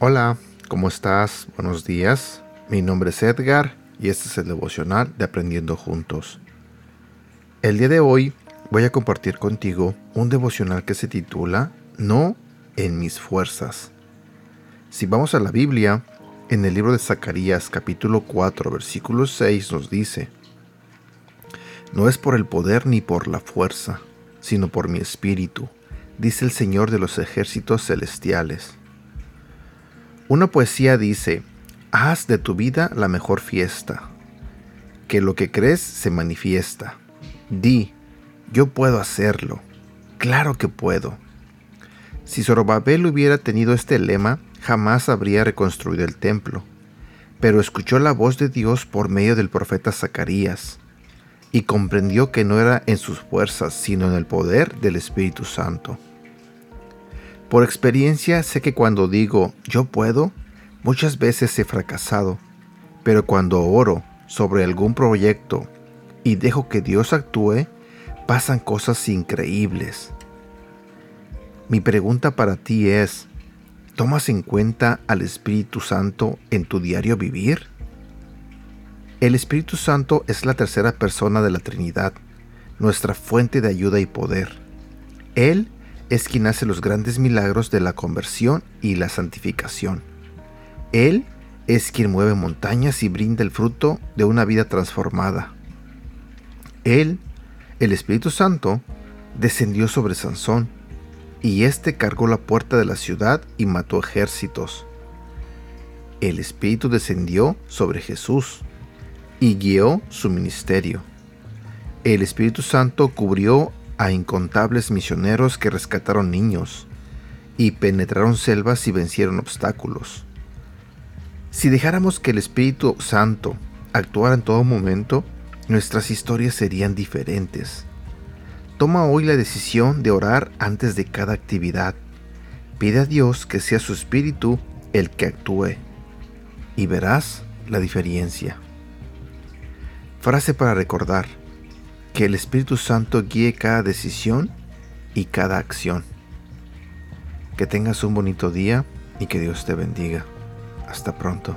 Hola, ¿cómo estás? Buenos días. Mi nombre es Edgar y este es el devocional de Aprendiendo Juntos. El día de hoy voy a compartir contigo un devocional que se titula No en mis fuerzas. Si vamos a la Biblia, en el libro de Zacarías capítulo 4 versículo 6 nos dice, No es por el poder ni por la fuerza, sino por mi espíritu, dice el Señor de los ejércitos celestiales. Una poesía dice, haz de tu vida la mejor fiesta, que lo que crees se manifiesta. Di, yo puedo hacerlo, claro que puedo. Si Zorobabel hubiera tenido este lema, jamás habría reconstruido el templo, pero escuchó la voz de Dios por medio del profeta Zacarías, y comprendió que no era en sus fuerzas, sino en el poder del Espíritu Santo. Por experiencia sé que cuando digo yo puedo, muchas veces he fracasado, pero cuando oro sobre algún proyecto y dejo que Dios actúe, pasan cosas increíbles. Mi pregunta para ti es, ¿tomas en cuenta al Espíritu Santo en tu diario vivir? El Espíritu Santo es la tercera persona de la Trinidad, nuestra fuente de ayuda y poder. Él es quien hace los grandes milagros de la conversión y la santificación. Él es quien mueve montañas y brinda el fruto de una vida transformada. Él, el Espíritu Santo, descendió sobre Sansón, y éste cargó la puerta de la ciudad y mató ejércitos. El Espíritu descendió sobre Jesús y guió su ministerio. El Espíritu Santo cubrió a incontables misioneros que rescataron niños y penetraron selvas y vencieron obstáculos. Si dejáramos que el Espíritu Santo actuara en todo momento, nuestras historias serían diferentes. Toma hoy la decisión de orar antes de cada actividad. Pide a Dios que sea su Espíritu el que actúe y verás la diferencia. Frase para recordar que el Espíritu Santo guíe cada decisión y cada acción. Que tengas un bonito día y que Dios te bendiga. Hasta pronto.